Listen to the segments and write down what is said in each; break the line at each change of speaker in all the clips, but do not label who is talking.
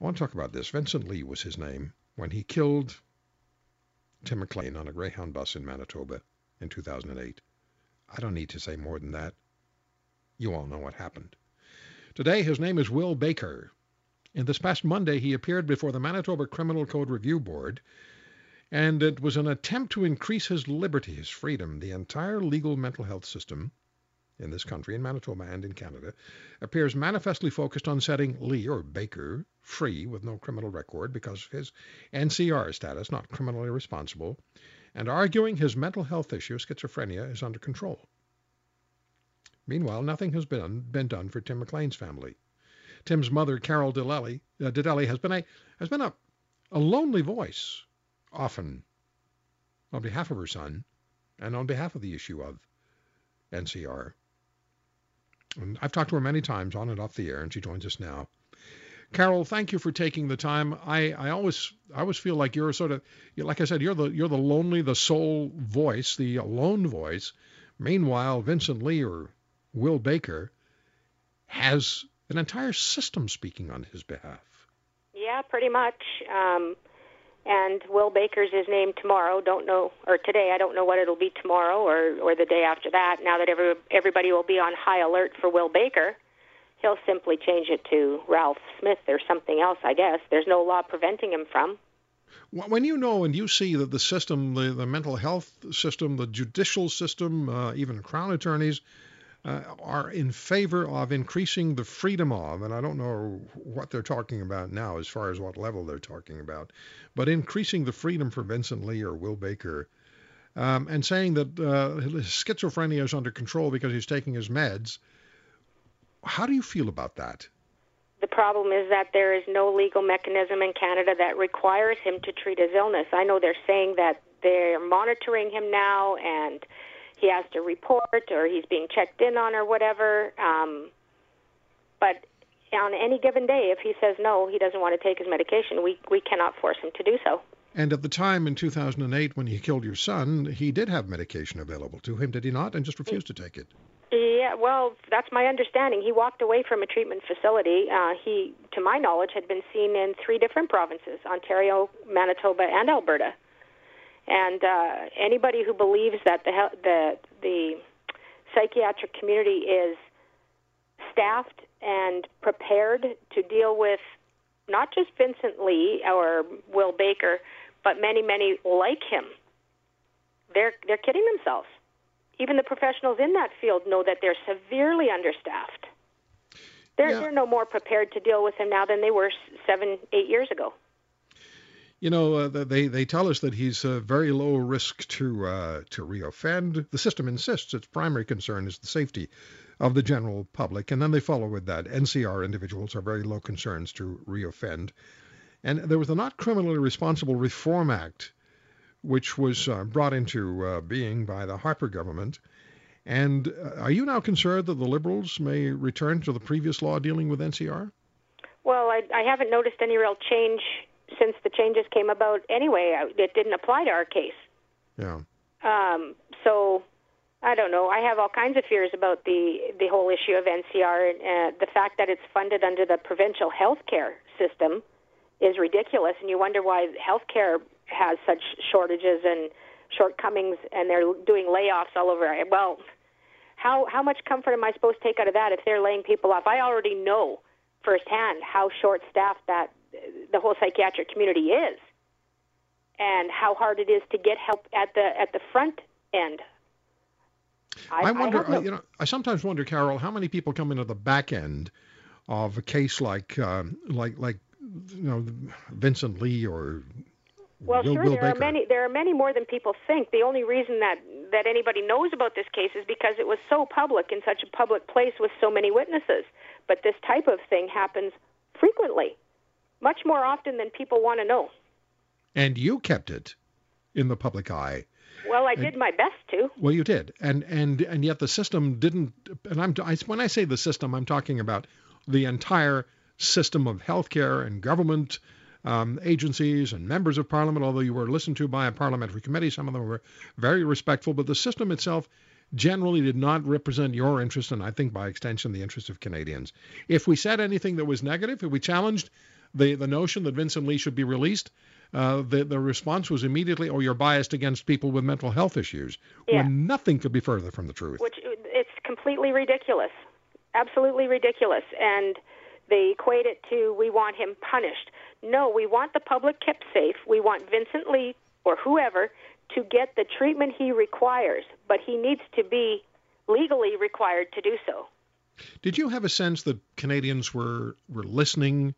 I want to talk about this. Vincent Li was his name when he killed Tim McLean on a Greyhound bus in Manitoba in 2008. I don't need to say more than that. You all know what happened. Today, his name is Will Baker. And this past Monday, he appeared before the Manitoba Criminal Code Review Board, and it was an attempt to increase his liberty, his freedom. The entire legal mental health system in this country, in Manitoba and in Canada, appears manifestly focused on setting Li, or Baker, free with no criminal record because of his NCR status, not criminally responsible, and arguing his mental health issue, schizophrenia, is under control. Meanwhile, nothing has been, been done for Tim McLean's family. Tim's mother, Carol de Delley, uh, de Delley has been, a, has been a, a lonely voice, often on behalf of her son and on behalf of the issue of NCR. And I've talked to her many times on and off the air, and she joins us now. Carol, thank you for taking the time. I, I always I always feel like you're sort of like I said, you're the you're the lonely, the sole voice, the lone voice. Meanwhile, Vincent Li or Will Baker has an entire system speaking on his behalf.
Yeah, pretty much. Um, and Will Baker's his name tomorrow. Don't know, or today. I don't know what it'll be tomorrow or or the day after that. Now that every everybody will be on high alert for Will Baker, he'll simply change it to Ralph Smith or something else. I guess there's no law preventing him from.
When you know and you see that the system, the, the mental health system, the judicial system, uh, even crown attorneys, uh, are in favor of increasing the freedom of, and I don't know what they're talking about now as far as what level they're talking about, but increasing the freedom for Vincent Li or Will Baker, um, and saying that uh, schizophrenia is under control because he's taking his meds. How do you feel about that?
The problem is that there is no legal mechanism in Canada that requires him to treat his illness. I know they're saying that they're monitoring him now and he has to report or he's being checked in on or whatever. Um, but on any given day, if he says no, he doesn't want to take his medication, we, we cannot force him to do so.
And at the time in 2008 when he killed your son, he did have medication available to him, did he not? And just refused to take it.
Yeah, well, that's my understanding. He walked away from a treatment facility. Uh, he, to my knowledge, had been seen in three different provinces Ontario, Manitoba, and Alberta. And uh, anybody who believes that the the the psychiatric community is staffed and prepared to deal with not just Vincent Li or Will Baker, but many, many like him, they're they're kidding themselves. Even the professionals in that field know that they're severely understaffed. They're, yeah. they're no more prepared to deal with him now than they were seven, eight years ago
you know, uh, they they tell us that he's uh, very low risk to uh, to reoffend. The system insists its primary concern is the safety of the general public, and then they follow with that. NCR individuals are very low concerns to reoffend. And there was the Not Criminally Responsible Reform Act, which was uh, brought into uh, being by the Harper government. And uh, are you now concerned that the Liberals may return to the previous law dealing with NCR?
Well, I, I haven't noticed any real change since the changes came about anyway, it didn't apply to our case.
Yeah.
Um, so I don't know. I have all kinds of fears about the the whole issue of NCR. Uh, the fact that it's funded under the provincial health care system is ridiculous, and you wonder why healthcare has such shortages and shortcomings, and they're doing layoffs all over. Well, how how much comfort am I supposed to take out of that if they're laying people off? I already know firsthand how short-staffed that the whole psychiatric community is, and how hard it is to get help at the at the front end.
I, I wonder, I you know, I sometimes wonder, Carol, how many people come into the back end of a case like um, like like you know Vincent Li or
well,
Will,
sure.
Will
there
Baker.
are many. There are many more than people think. The only reason that that anybody knows about this case is because it was so public in such a public place with so many witnesses. But this type of thing happens frequently, much more often than people want to know.
And you kept it in the public eye.
Well, I did my best to.
Well, you did, and and and yet the system didn't. And I'm I, when I say the system, I'm talking about the entire system of healthcare and government um, agencies and members of parliament. Although you were listened to by a parliamentary committee, some of them were very respectful, but the system itself generally did not represent your interest, and I think by extension the interest of Canadians. If we said anything that was negative, if we challenged the the notion that Vincent Li should be released, uh, the the response was immediately, "Oh, you're biased against people with mental health issues."
Yeah.
When nothing could be further from the truth.
Which it's completely ridiculous, absolutely ridiculous, and they equate it to we want him punished. No, we want the public kept safe. We want Vincent Li or whoever to get the treatment he requires, but he needs to be legally required to do so.
Did you have a sense that Canadians were were listening,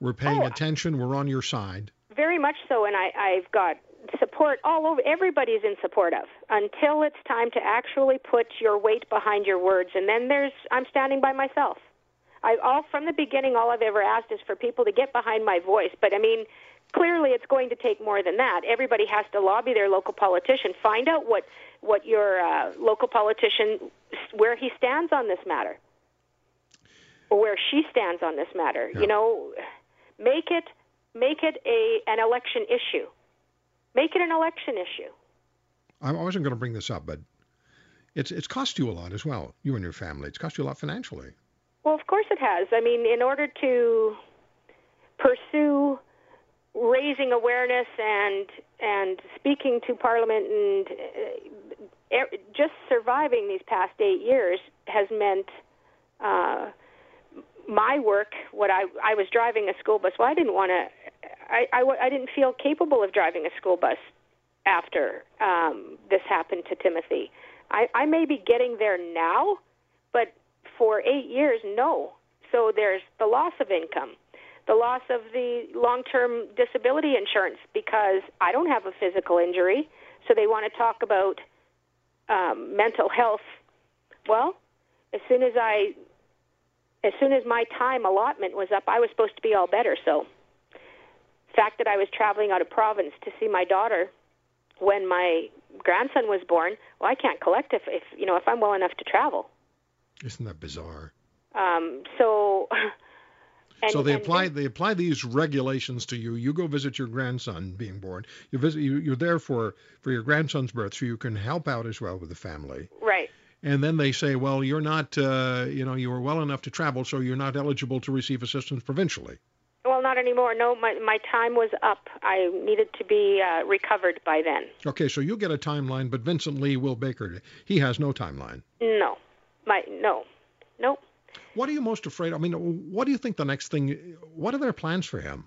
were paying
Oh.
attention, were on your side?
Very much so, and I, I've got support all over. Everybody's in support of until it's time to actually put your weight behind your words, and then there's I'm standing by myself. I all from the beginning, all I've ever asked is for people to get behind my voice. But I mean, clearly, it's going to take more than that. Everybody has to lobby their local politician, find out what what your uh, local politician where he stands on this matter, or where she stands on this matter.
Yeah.
You know, make it make it a an election issue. Make it an election issue.
I wasn't going to bring this up, but it's it's cost you a lot as well, you and your family. It's cost you a lot financially.
Well, of course it has. I mean, in order to pursue raising awareness and and speaking to Parliament and uh, er, just surviving these past eight years has meant uh, my work. What I I was driving a school bus. Well, I didn't want to. I, I I didn't feel capable of driving a school bus after um, this happened to Timothy. I, I may be getting there now, but for eight years, no. So there's the loss of income, the loss of the long term disability insurance because I don't have a physical injury. So they want to talk about um, mental health. Well, as soon as I, as soon as my time allotment was up, I was supposed to be all better. So, the fact that I was traveling out of province to see my daughter when my grandson was born, well, I can't collect if, if you know if I'm well enough to travel.
Isn't that bizarre?
Um, so, and,
so they apply they apply these regulations to you. You go visit your grandson being born. You visit you, you're there for for your grandson's birth, so you can help out as well with the family.
right.
And then they say, well, you're not, uh, you know, you were well enough to travel, so you're not eligible to receive assistance provincially.
Well, not anymore. No, my my time was up. I needed to be uh, recovered by then.
Okay, so you get a timeline, but Vincent Li, Will Baker, he has no timeline.
No, my no, nope.
What are you most afraid? Of? I mean, what do you think the next thing? What are their plans for him?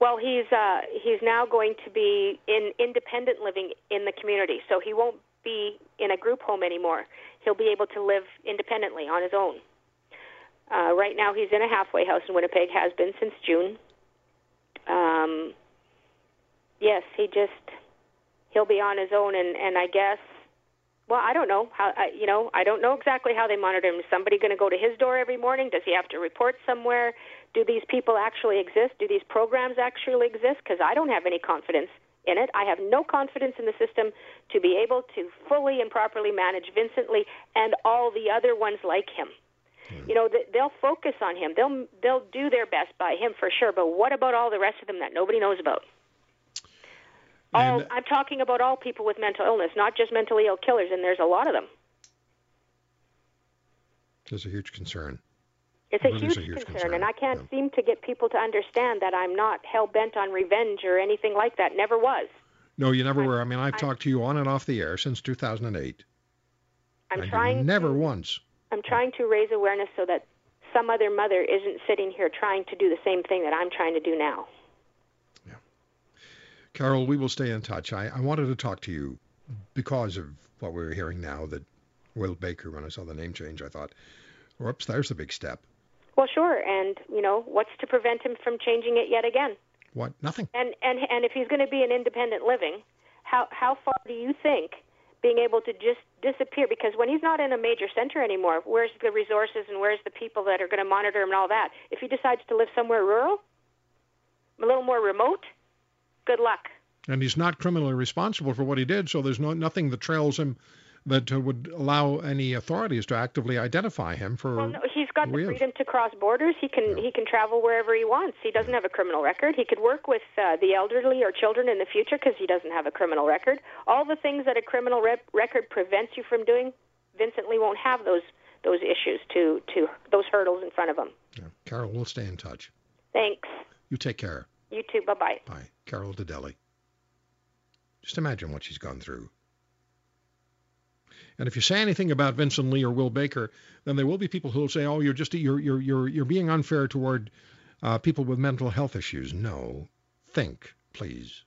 Well, he's uh, he's now going to be in independent living in the community, so he won't be in a group home anymore. He'll be able to live independently on his own. Uh, right now, he's in a halfway house in Winnipeg. Has been since June. Um, yes, he just he'll be on his own, and and I guess. Well, I don't know how. I, you know, I don't know exactly how they monitor him. Is somebody going to go to his door every morning? Does he have to report somewhere? Do these people actually exist? Do these programs actually exist? Because I don't have any confidence in it. I have no confidence in the system to be able to fully and properly manage Vincent Li and all the other ones like him. Hmm. You know, they'll focus on him. They'll they'll do their best by him for sure. But what about all the rest of them that nobody knows about? All,
And-
I'm talking about all people with mental illness, not just mentally ill killers, and there's a lot of them.
There's a huge concern.
It's a,
is
huge,
a huge
concern,
concern,
and I can't
yeah.
seem to get people to understand that I'm not hell bent on revenge or anything like that. Never was.
No, you never were. I mean, I've talked to you on and off the air since 2008.
I'm trying.
never
to,
once.
I'm trying to raise awareness so that some other mother isn't sitting here trying to do the same thing that I'm trying to do now. Yeah.
Carol, we will stay in touch. I, I wanted to talk to you because of what we're hearing now that Will Baker, when I saw the name change, I thought, whoops, there's a big step.
Well, sure, and you know what's to prevent him from changing it yet again?
What? Nothing.
And and and if he's going to be an independent living, how how far do you think being able to just disappear because when he's not in a major center anymore, where's the resources and where's the people that are going to monitor him and all that? If he decides to live somewhere rural, a little more remote, good luck.
And he's not criminally responsible for what he did, so there's no nothing that trails him that uh, would allow any authorities to actively identify him for.
Well, no, he's got the
who he is.
freedom to cross borders. He can
Yeah.
he can travel wherever he wants. He doesn't have a criminal record. He could work with uh, the elderly or children in the future because he doesn't have a criminal record. All the things that a criminal rep- record prevents you from doing, Vincent Li won't have those those issues to to those hurdles in front of him.
Yeah. Carol, we'll stay in touch.
Thanks.
You take care.
You too. Bye bye.
Bye. Carol de Delley. Just imagine what she's gone through. And if you say anything about Vincent Li or Will Baker, then there will be people who will say, "Oh, you're just you're you're you're you're being unfair toward uh, people with mental health issues." No, think, please.